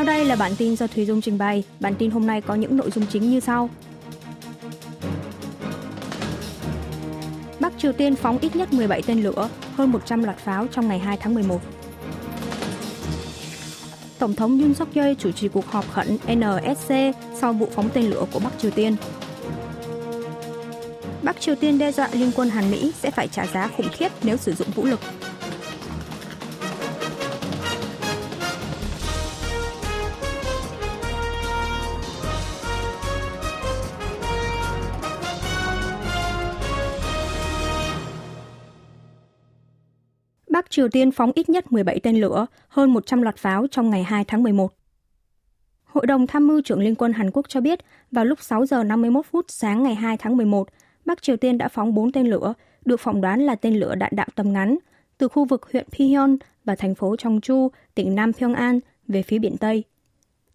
Sau đây là bản tin do Thùy Dung trình bày. Bản tin hôm nay có những nội dung chính như sau. Bắc Triều Tiên phóng ít nhất 17 tên lửa, hơn 100 loạt pháo trong ngày 2 tháng 11. Tổng thống Yoon suk yeol chủ trì cuộc họp khẩn NSC sau vụ phóng tên lửa của Bắc Triều Tiên. Bắc Triều Tiên đe dọa liên quân Hàn Mỹ sẽ phải trả giá khủng khiếp nếu sử dụng vũ lực. Triều Tiên phóng ít nhất 17 tên lửa, hơn 100 loạt pháo trong ngày 2 tháng 11. Hội đồng tham mưu trưởng Liên quân Hàn Quốc cho biết, vào lúc 6 giờ 51 phút sáng ngày 2 tháng 11, Bắc Triều Tiên đã phóng 4 tên lửa, được phỏng đoán là tên lửa đạn đạo tầm ngắn, từ khu vực huyện Pyeon và thành phố Chongju, tỉnh Nam Pyongan về phía biển Tây.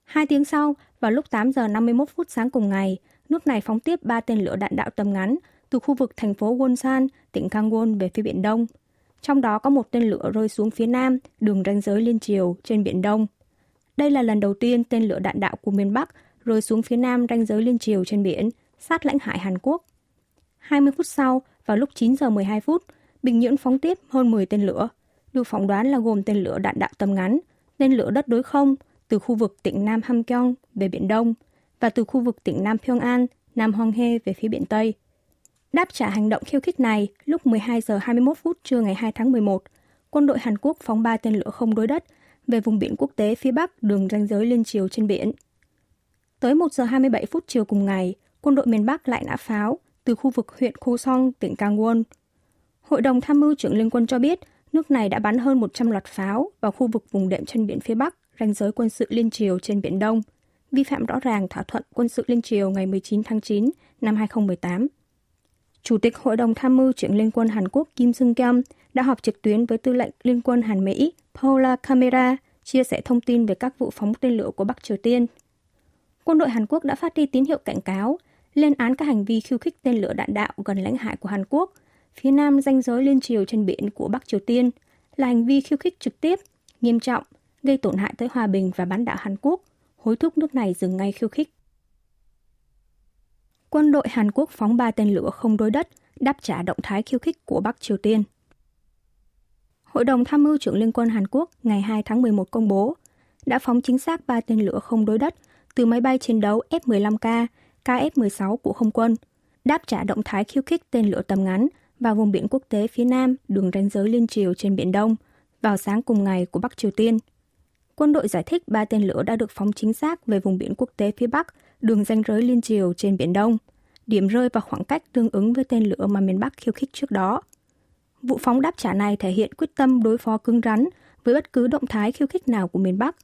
Hai tiếng sau, vào lúc 8 giờ 51 phút sáng cùng ngày, nước này phóng tiếp 3 tên lửa đạn đạo tầm ngắn từ khu vực thành phố Wonsan, tỉnh Gangwon về phía biển Đông. Trong đó có một tên lửa rơi xuống phía nam, đường ranh giới liên triều trên Biển Đông. Đây là lần đầu tiên tên lửa đạn đạo của miền Bắc rơi xuống phía nam ranh giới liên triều trên biển, sát lãnh hải Hàn Quốc. 20 phút sau, vào lúc 9 giờ 12 phút, Bình Nhưỡng phóng tiếp hơn 10 tên lửa, được phỏng đoán là gồm tên lửa đạn đạo tầm ngắn, tên lửa đất đối không từ khu vực tỉnh Nam Hamgyong về Biển Đông và từ khu vực tỉnh Nam Pyongan, Nam Hwanghae về phía biển Tây. Đáp trả hành động khiêu khích này, lúc 12 giờ 21 phút trưa ngày 2 tháng 11, quân đội Hàn Quốc phóng 3 tên lửa không đối đất về vùng biển quốc tế phía Bắc đường ranh giới liên triều trên biển. Tới 1 giờ 27 phút chiều cùng ngày, quân đội miền Bắc lại nã pháo từ khu vực huyện Khu Song, tỉnh Gangwon. Hội đồng tham mưu trưởng Liên quân cho biết nước này đã bắn hơn 100 loạt pháo vào khu vực vùng đệm trên biển phía Bắc, ranh giới quân sự liên triều trên Biển Đông, vi phạm rõ ràng thỏa thuận quân sự liên triều ngày 19 tháng 9 năm 2018. Chủ tịch Hội đồng Tham mưu trưởng Liên quân Hàn Quốc Kim Sung Kyum đã họp trực tuyến với tư lệnh Liên quân Hàn Mỹ Paula Camera chia sẻ thông tin về các vụ phóng tên lửa của Bắc Triều Tiên. Quân đội Hàn Quốc đã phát đi tín hiệu cảnh cáo, lên án các hành vi khiêu khích tên lửa đạn đạo gần lãnh hải của Hàn Quốc, phía nam ranh giới liên triều trên biển của Bắc Triều Tiên là hành vi khiêu khích trực tiếp, nghiêm trọng, gây tổn hại tới hòa bình và bán đảo Hàn Quốc, hối thúc nước này dừng ngay khiêu khích quân đội Hàn Quốc phóng ba tên lửa không đối đất, đáp trả động thái khiêu khích của Bắc Triều Tiên. Hội đồng tham mưu trưởng Liên quân Hàn Quốc ngày 2 tháng 11 công bố đã phóng chính xác ba tên lửa không đối đất từ máy bay chiến đấu F-15K, KF-16 của không quân, đáp trả động thái khiêu khích tên lửa tầm ngắn vào vùng biển quốc tế phía Nam đường ranh giới liên triều trên Biển Đông vào sáng cùng ngày của Bắc Triều Tiên. Quân đội giải thích ba tên lửa đã được phóng chính xác về vùng biển quốc tế phía Bắc đường ranh giới liên triều trên Biển Đông, điểm rơi và khoảng cách tương ứng với tên lửa mà miền Bắc khiêu khích trước đó. Vụ phóng đáp trả này thể hiện quyết tâm đối phó cứng rắn với bất cứ động thái khiêu khích nào của miền Bắc,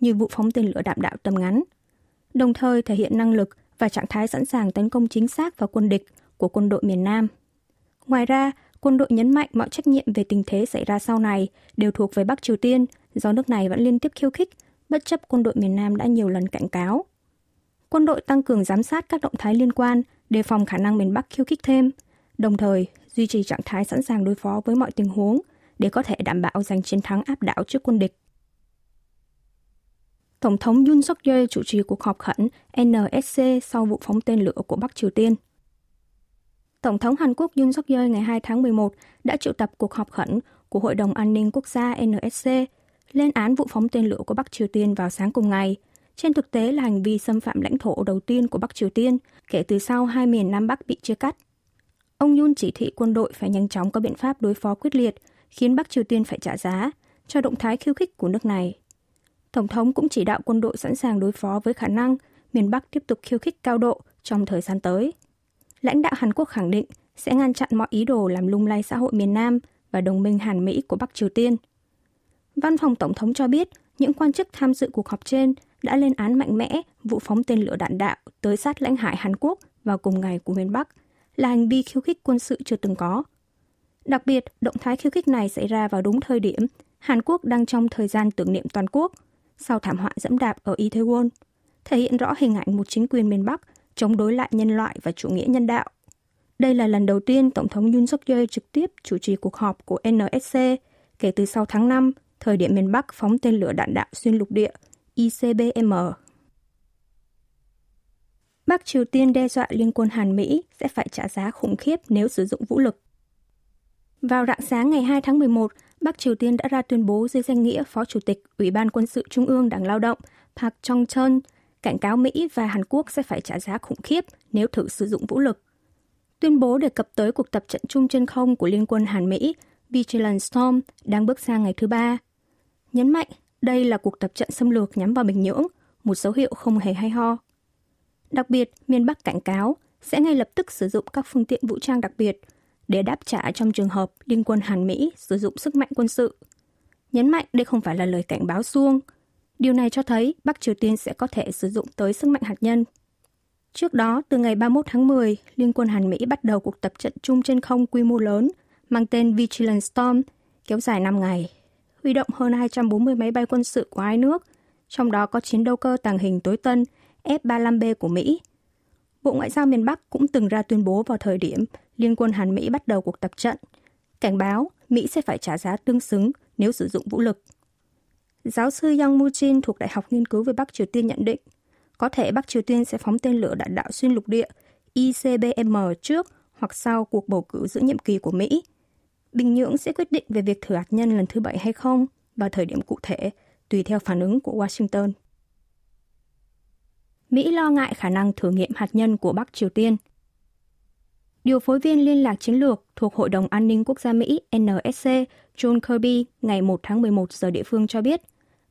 như vụ phóng tên lửa đạn đạo tầm ngắn, đồng thời thể hiện năng lực và trạng thái sẵn sàng tấn công chính xác vào quân địch của quân đội miền Nam. Ngoài ra, quân đội nhấn mạnh mọi trách nhiệm về tình thế xảy ra sau này đều thuộc về Bắc Triều Tiên do nước này vẫn liên tiếp khiêu khích, bất chấp quân đội miền Nam đã nhiều lần cảnh cáo quân đội tăng cường giám sát các động thái liên quan, đề phòng khả năng miền Bắc khiêu khích thêm, đồng thời duy trì trạng thái sẵn sàng đối phó với mọi tình huống để có thể đảm bảo giành chiến thắng áp đảo trước quân địch. Tổng thống Yoon suk yeol chủ trì cuộc họp khẩn NSC sau vụ phóng tên lửa của Bắc Triều Tiên. Tổng thống Hàn Quốc Yoon suk yeol ngày 2 tháng 11 đã triệu tập cuộc họp khẩn của Hội đồng An ninh Quốc gia NSC lên án vụ phóng tên lửa của Bắc Triều Tiên vào sáng cùng ngày – trên thực tế là hành vi xâm phạm lãnh thổ đầu tiên của Bắc Triều Tiên kể từ sau hai miền Nam Bắc bị chia cắt. Ông Yun chỉ thị quân đội phải nhanh chóng có biện pháp đối phó quyết liệt, khiến Bắc Triều Tiên phải trả giá cho động thái khiêu khích của nước này. Tổng thống cũng chỉ đạo quân đội sẵn sàng đối phó với khả năng miền Bắc tiếp tục khiêu khích cao độ trong thời gian tới. Lãnh đạo Hàn Quốc khẳng định sẽ ngăn chặn mọi ý đồ làm lung lay xã hội miền Nam và đồng minh Hàn Mỹ của Bắc Triều Tiên. Văn phòng Tổng thống cho biết những quan chức tham dự cuộc họp trên đã lên án mạnh mẽ vụ phóng tên lửa đạn đạo tới sát lãnh hải Hàn Quốc vào cùng ngày của miền Bắc là hành vi khiêu khích quân sự chưa từng có. Đặc biệt, động thái khiêu khích này xảy ra vào đúng thời điểm Hàn Quốc đang trong thời gian tưởng niệm toàn quốc sau thảm họa dẫm đạp ở Itaewon, thể hiện rõ hình ảnh một chính quyền miền Bắc chống đối lại nhân loại và chủ nghĩa nhân đạo. Đây là lần đầu tiên Tổng thống Yoon suk yeol trực tiếp chủ trì cuộc họp của NSC kể từ sau tháng 5, thời điểm miền Bắc phóng tên lửa đạn đạo xuyên lục địa ICBM. Bắc Triều Tiên đe dọa liên quân Hàn Mỹ sẽ phải trả giá khủng khiếp nếu sử dụng vũ lực. Vào rạng sáng ngày 2 tháng 11, Bắc Triều Tiên đã ra tuyên bố dưới danh nghĩa Phó Chủ tịch Ủy ban Quân sự Trung ương Đảng Lao động Park Chung-chun cảnh cáo Mỹ và Hàn Quốc sẽ phải trả giá khủng khiếp nếu thử sử dụng vũ lực. Tuyên bố đề cập tới cuộc tập trận chung trên không của Liên quân Hàn Mỹ Vigilant Storm đang bước sang ngày thứ ba. Nhấn mạnh đây là cuộc tập trận xâm lược nhắm vào Bình Nhưỡng, một dấu hiệu không hề hay ho. Đặc biệt, miền Bắc cảnh cáo sẽ ngay lập tức sử dụng các phương tiện vũ trang đặc biệt để đáp trả trong trường hợp liên quân Hàn Mỹ sử dụng sức mạnh quân sự. Nhấn mạnh đây không phải là lời cảnh báo xuông. Điều này cho thấy Bắc Triều Tiên sẽ có thể sử dụng tới sức mạnh hạt nhân. Trước đó, từ ngày 31 tháng 10, Liên quân Hàn Mỹ bắt đầu cuộc tập trận chung trên không quy mô lớn mang tên Vigilant Storm kéo dài 5 ngày, huy động hơn 240 máy bay quân sự của hai nước, trong đó có chiến đấu cơ tàng hình tối tân F-35B của Mỹ. Bộ Ngoại giao miền Bắc cũng từng ra tuyên bố vào thời điểm Liên quân Hàn Mỹ bắt đầu cuộc tập trận, cảnh báo Mỹ sẽ phải trả giá tương xứng nếu sử dụng vũ lực. Giáo sư Yang Mu-jin thuộc Đại học Nghiên cứu về Bắc Triều Tiên nhận định, có thể Bắc Triều Tiên sẽ phóng tên lửa đạn đạo xuyên lục địa ICBM trước hoặc sau cuộc bầu cử giữa nhiệm kỳ của Mỹ. Bình Nhưỡng sẽ quyết định về việc thử hạt nhân lần thứ bảy hay không vào thời điểm cụ thể, tùy theo phản ứng của Washington. Mỹ lo ngại khả năng thử nghiệm hạt nhân của Bắc Triều Tiên. Điều phối viên liên lạc chiến lược thuộc Hội đồng An ninh Quốc gia Mỹ NSC John Kirby ngày 1 tháng 11 giờ địa phương cho biết,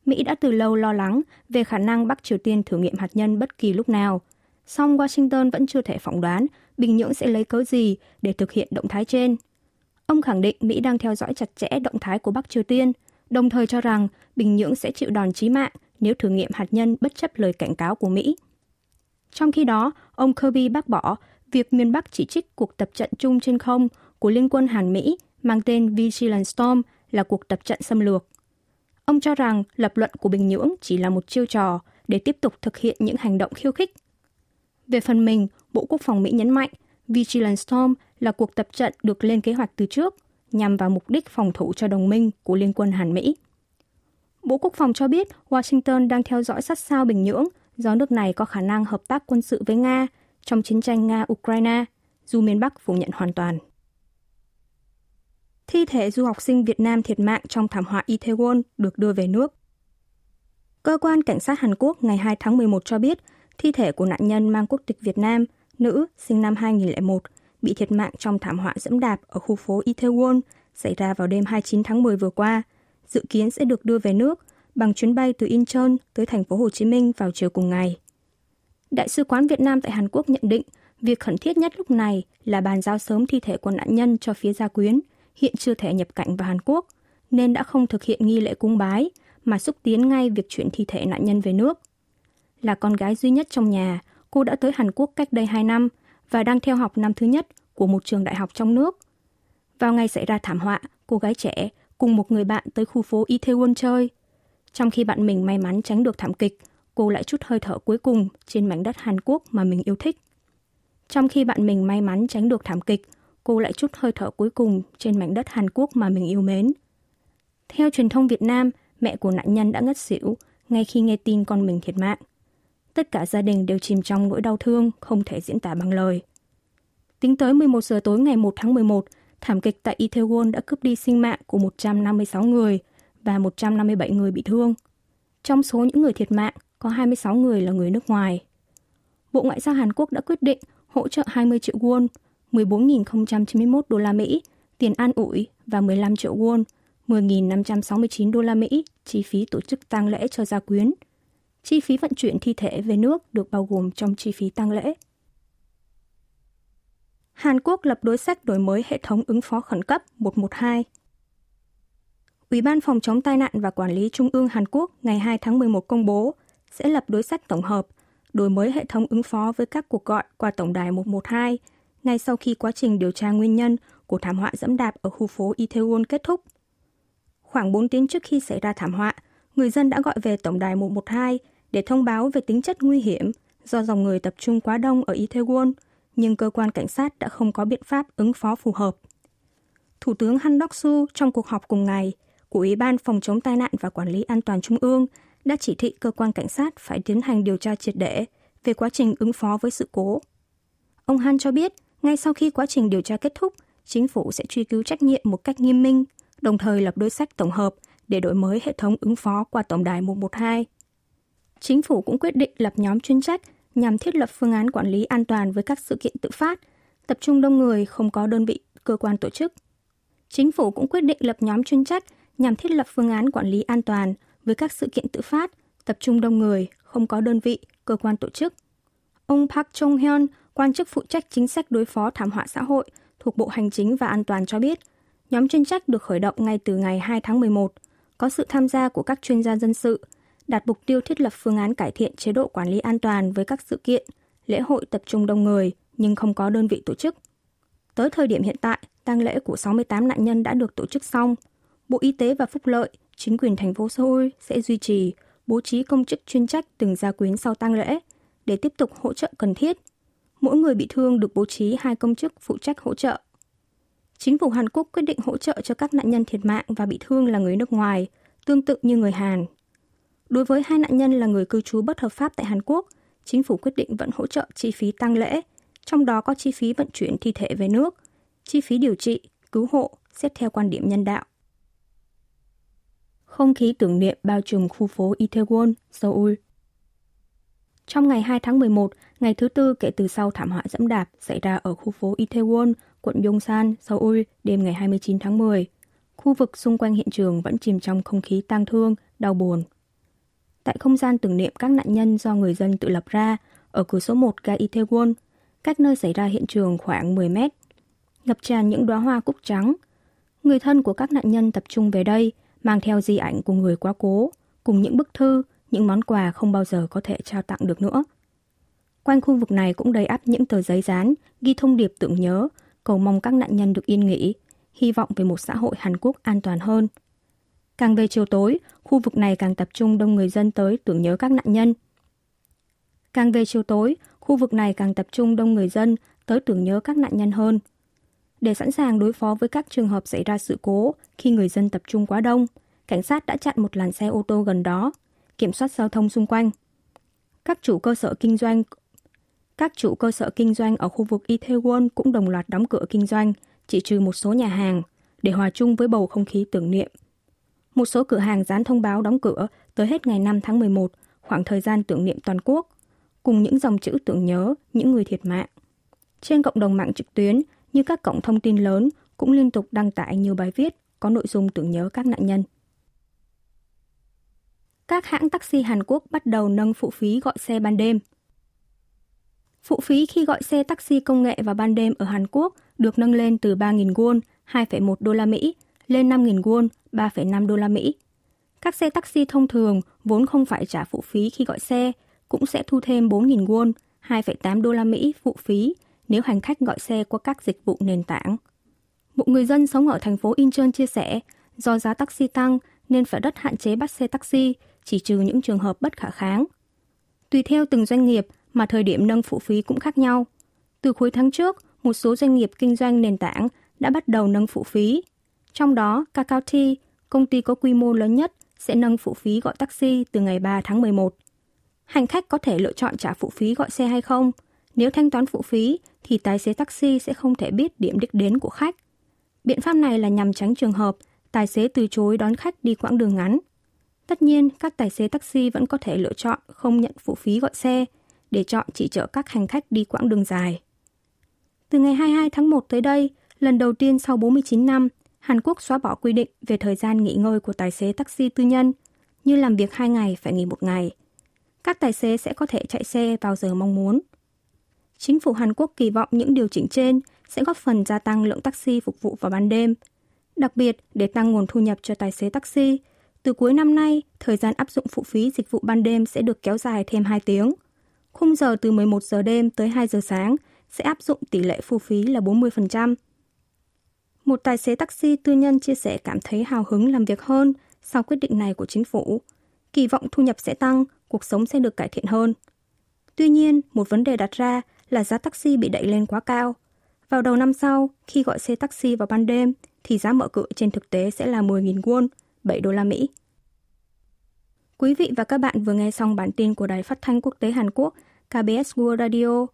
Mỹ đã từ lâu lo lắng về khả năng Bắc Triều Tiên thử nghiệm hạt nhân bất kỳ lúc nào. Song Washington vẫn chưa thể phỏng đoán Bình Nhưỡng sẽ lấy cớ gì để thực hiện động thái trên. Ông khẳng định Mỹ đang theo dõi chặt chẽ động thái của Bắc Triều Tiên, đồng thời cho rằng Bình Nhưỡng sẽ chịu đòn chí mạng nếu thử nghiệm hạt nhân bất chấp lời cảnh cáo của Mỹ. Trong khi đó, ông Kirby bác bỏ việc miền Bắc chỉ trích cuộc tập trận chung trên không của Liên quân Hàn Mỹ mang tên Vigilant Storm là cuộc tập trận xâm lược. Ông cho rằng lập luận của Bình Nhưỡng chỉ là một chiêu trò để tiếp tục thực hiện những hành động khiêu khích. Về phần mình, Bộ Quốc phòng Mỹ nhấn mạnh Vigilant Storm là cuộc tập trận được lên kế hoạch từ trước nhằm vào mục đích phòng thủ cho đồng minh của Liên quân Hàn Mỹ. Bộ Quốc phòng cho biết Washington đang theo dõi sát sao Bình Nhưỡng do nước này có khả năng hợp tác quân sự với Nga trong chiến tranh Nga-Ukraine, dù miền Bắc phủ nhận hoàn toàn. Thi thể du học sinh Việt Nam thiệt mạng trong thảm họa Itaewon được đưa về nước. Cơ quan Cảnh sát Hàn Quốc ngày 2 tháng 11 cho biết thi thể của nạn nhân mang quốc tịch Việt Nam, nữ, sinh năm 2001, bị thiệt mạng trong thảm họa dẫm đạp ở khu phố Itaewon xảy ra vào đêm 29 tháng 10 vừa qua, dự kiến sẽ được đưa về nước bằng chuyến bay từ Incheon tới thành phố Hồ Chí Minh vào chiều cùng ngày. Đại sứ quán Việt Nam tại Hàn Quốc nhận định việc khẩn thiết nhất lúc này là bàn giao sớm thi thể của nạn nhân cho phía gia quyến, hiện chưa thể nhập cảnh vào Hàn Quốc, nên đã không thực hiện nghi lễ cung bái, mà xúc tiến ngay việc chuyển thi thể nạn nhân về nước. Là con gái duy nhất trong nhà, cô đã tới Hàn Quốc cách đây 2 năm và đang theo học năm thứ nhất của một trường đại học trong nước. Vào ngày xảy ra thảm họa, cô gái trẻ cùng một người bạn tới khu phố Itaewon chơi. Trong khi bạn mình may mắn tránh được thảm kịch, cô lại chút hơi thở cuối cùng trên mảnh đất Hàn Quốc mà mình yêu thích. Trong khi bạn mình may mắn tránh được thảm kịch, cô lại chút hơi thở cuối cùng trên mảnh đất Hàn Quốc mà mình yêu mến. Theo truyền thông Việt Nam, mẹ của nạn nhân đã ngất xỉu ngay khi nghe tin con mình thiệt mạng. Tất cả gia đình đều chìm trong nỗi đau thương không thể diễn tả bằng lời. Tính tới 11 giờ tối ngày 1 tháng 11, thảm kịch tại Itaewon đã cướp đi sinh mạng của 156 người và 157 người bị thương. Trong số những người thiệt mạng, có 26 người là người nước ngoài. Bộ Ngoại giao Hàn Quốc đã quyết định hỗ trợ 20 triệu won, 14.091 đô la Mỹ, tiền an ủi và 15 triệu won, 10.569 đô la Mỹ chi phí tổ chức tang lễ cho gia quyến. Chi phí vận chuyển thi thể về nước được bao gồm trong chi phí tang lễ. Hàn Quốc lập đối sách đổi mới hệ thống ứng phó khẩn cấp 112. Ủy ban phòng chống tai nạn và quản lý Trung ương Hàn Quốc ngày 2 tháng 11 công bố sẽ lập đối sách tổng hợp, đổi mới hệ thống ứng phó với các cuộc gọi qua tổng đài 112 ngay sau khi quá trình điều tra nguyên nhân của thảm họa dẫm đạp ở khu phố Itaewon kết thúc. Khoảng 4 tiếng trước khi xảy ra thảm họa, người dân đã gọi về tổng đài 112 để thông báo về tính chất nguy hiểm do dòng người tập trung quá đông ở Itaewon, nhưng cơ quan cảnh sát đã không có biện pháp ứng phó phù hợp. Thủ tướng Han Dok-su trong cuộc họp cùng ngày của Ủy ban Phòng chống tai nạn và Quản lý An toàn Trung ương đã chỉ thị cơ quan cảnh sát phải tiến hành điều tra triệt để về quá trình ứng phó với sự cố. Ông Han cho biết, ngay sau khi quá trình điều tra kết thúc, chính phủ sẽ truy cứu trách nhiệm một cách nghiêm minh, đồng thời lập đối sách tổng hợp để đổi mới hệ thống ứng phó qua tổng đài 112. Chính phủ cũng quyết định lập nhóm chuyên trách nhằm thiết lập phương án quản lý an toàn với các sự kiện tự phát, tập trung đông người không có đơn vị, cơ quan tổ chức. Chính phủ cũng quyết định lập nhóm chuyên trách nhằm thiết lập phương án quản lý an toàn với các sự kiện tự phát, tập trung đông người, không có đơn vị, cơ quan tổ chức. Ông Park Chung Hyun, quan chức phụ trách chính sách đối phó thảm họa xã hội thuộc Bộ Hành chính và An toàn cho biết, nhóm chuyên trách được khởi động ngay từ ngày 2 tháng 11, có sự tham gia của các chuyên gia dân sự, đạt mục tiêu thiết lập phương án cải thiện chế độ quản lý an toàn với các sự kiện, lễ hội tập trung đông người nhưng không có đơn vị tổ chức. Tới thời điểm hiện tại, tang lễ của 68 nạn nhân đã được tổ chức xong. Bộ Y tế và Phúc lợi, chính quyền thành phố Seoul sẽ duy trì, bố trí công chức chuyên trách từng gia quyến sau tang lễ để tiếp tục hỗ trợ cần thiết. Mỗi người bị thương được bố trí hai công chức phụ trách hỗ trợ. Chính phủ Hàn Quốc quyết định hỗ trợ cho các nạn nhân thiệt mạng và bị thương là người nước ngoài, tương tự như người Hàn. Đối với hai nạn nhân là người cư trú bất hợp pháp tại Hàn Quốc, chính phủ quyết định vẫn hỗ trợ chi phí tăng lễ, trong đó có chi phí vận chuyển thi thể về nước, chi phí điều trị, cứu hộ, xét theo quan điểm nhân đạo. Không khí tưởng niệm bao trùm khu phố Itaewon, Seoul. Trong ngày 2 tháng 11, ngày thứ tư kể từ sau thảm họa dẫm đạp xảy ra ở khu phố Itaewon, quận Yongsan, Seoul đêm ngày 29 tháng 10, khu vực xung quanh hiện trường vẫn chìm trong không khí tang thương, đau buồn. Tại không gian tưởng niệm các nạn nhân do người dân tự lập ra ở cửa số 1 ga Itaewon, cách nơi xảy ra hiện trường khoảng 10 mét, ngập tràn những đóa hoa cúc trắng. Người thân của các nạn nhân tập trung về đây, mang theo di ảnh của người quá cố, cùng những bức thư, những món quà không bao giờ có thể trao tặng được nữa. Quanh khu vực này cũng đầy ắp những tờ giấy dán, ghi thông điệp tưởng nhớ, cầu mong các nạn nhân được yên nghỉ, hy vọng về một xã hội Hàn Quốc an toàn hơn. Càng về chiều tối, khu vực này càng tập trung đông người dân tới tưởng nhớ các nạn nhân. Càng về chiều tối, khu vực này càng tập trung đông người dân tới tưởng nhớ các nạn nhân hơn. Để sẵn sàng đối phó với các trường hợp xảy ra sự cố khi người dân tập trung quá đông, cảnh sát đã chặn một làn xe ô tô gần đó, kiểm soát giao thông xung quanh. Các chủ cơ sở kinh doanh các chủ cơ sở kinh doanh ở khu vực Itaewon cũng đồng loạt đóng cửa kinh doanh, chỉ trừ một số nhà hàng, để hòa chung với bầu không khí tưởng niệm. Một số cửa hàng dán thông báo đóng cửa tới hết ngày 5 tháng 11, khoảng thời gian tưởng niệm toàn quốc, cùng những dòng chữ tưởng nhớ những người thiệt mạng. Trên cộng đồng mạng trực tuyến, như các cổng thông tin lớn cũng liên tục đăng tải nhiều bài viết có nội dung tưởng nhớ các nạn nhân. Các hãng taxi Hàn Quốc bắt đầu nâng phụ phí gọi xe ban đêm. Phụ phí khi gọi xe taxi công nghệ vào ban đêm ở Hàn Quốc được nâng lên từ 3.000 won, 2,1 đô la Mỹ, lên 5.000 won, 3,5 đô la Mỹ. Các xe taxi thông thường vốn không phải trả phụ phí khi gọi xe, cũng sẽ thu thêm 4.000 won, 2,8 đô la Mỹ phụ phí nếu hành khách gọi xe qua các dịch vụ nền tảng. Một người dân sống ở thành phố Incheon chia sẻ, do giá taxi tăng nên phải rất hạn chế bắt xe taxi, chỉ trừ những trường hợp bất khả kháng. Tùy theo từng doanh nghiệp mà thời điểm nâng phụ phí cũng khác nhau. Từ cuối tháng trước, một số doanh nghiệp kinh doanh nền tảng đã bắt đầu nâng phụ phí. Trong đó, Kakao T, công ty có quy mô lớn nhất, sẽ nâng phụ phí gọi taxi từ ngày 3 tháng 11. Hành khách có thể lựa chọn trả phụ phí gọi xe hay không. Nếu thanh toán phụ phí, thì tài xế taxi sẽ không thể biết điểm đích đến của khách. Biện pháp này là nhằm tránh trường hợp tài xế từ chối đón khách đi quãng đường ngắn. Tất nhiên, các tài xế taxi vẫn có thể lựa chọn không nhận phụ phí gọi xe để chọn chỉ chở các hành khách đi quãng đường dài. Từ ngày 22 tháng 1 tới đây, lần đầu tiên sau 49 năm, Hàn Quốc xóa bỏ quy định về thời gian nghỉ ngơi của tài xế taxi tư nhân, như làm việc 2 ngày phải nghỉ một ngày. Các tài xế sẽ có thể chạy xe vào giờ mong muốn. Chính phủ Hàn Quốc kỳ vọng những điều chỉnh trên sẽ góp phần gia tăng lượng taxi phục vụ vào ban đêm. Đặc biệt, để tăng nguồn thu nhập cho tài xế taxi, từ cuối năm nay, thời gian áp dụng phụ phí dịch vụ ban đêm sẽ được kéo dài thêm 2 tiếng. Khung giờ từ 11 giờ đêm tới 2 giờ sáng sẽ áp dụng tỷ lệ phụ phí là 40%. Một tài xế taxi tư nhân chia sẻ cảm thấy hào hứng làm việc hơn sau quyết định này của chính phủ. Kỳ vọng thu nhập sẽ tăng, cuộc sống sẽ được cải thiện hơn. Tuy nhiên, một vấn đề đặt ra là giá taxi bị đẩy lên quá cao. Vào đầu năm sau, khi gọi xe taxi vào ban đêm, thì giá mở cửa trên thực tế sẽ là 10.000 won, 7 đô la Mỹ. Quý vị và các bạn vừa nghe xong bản tin của Đài Phát thanh Quốc tế Hàn Quốc KBS World Radio